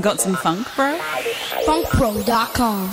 Got some funk, bro? Funkpro.com.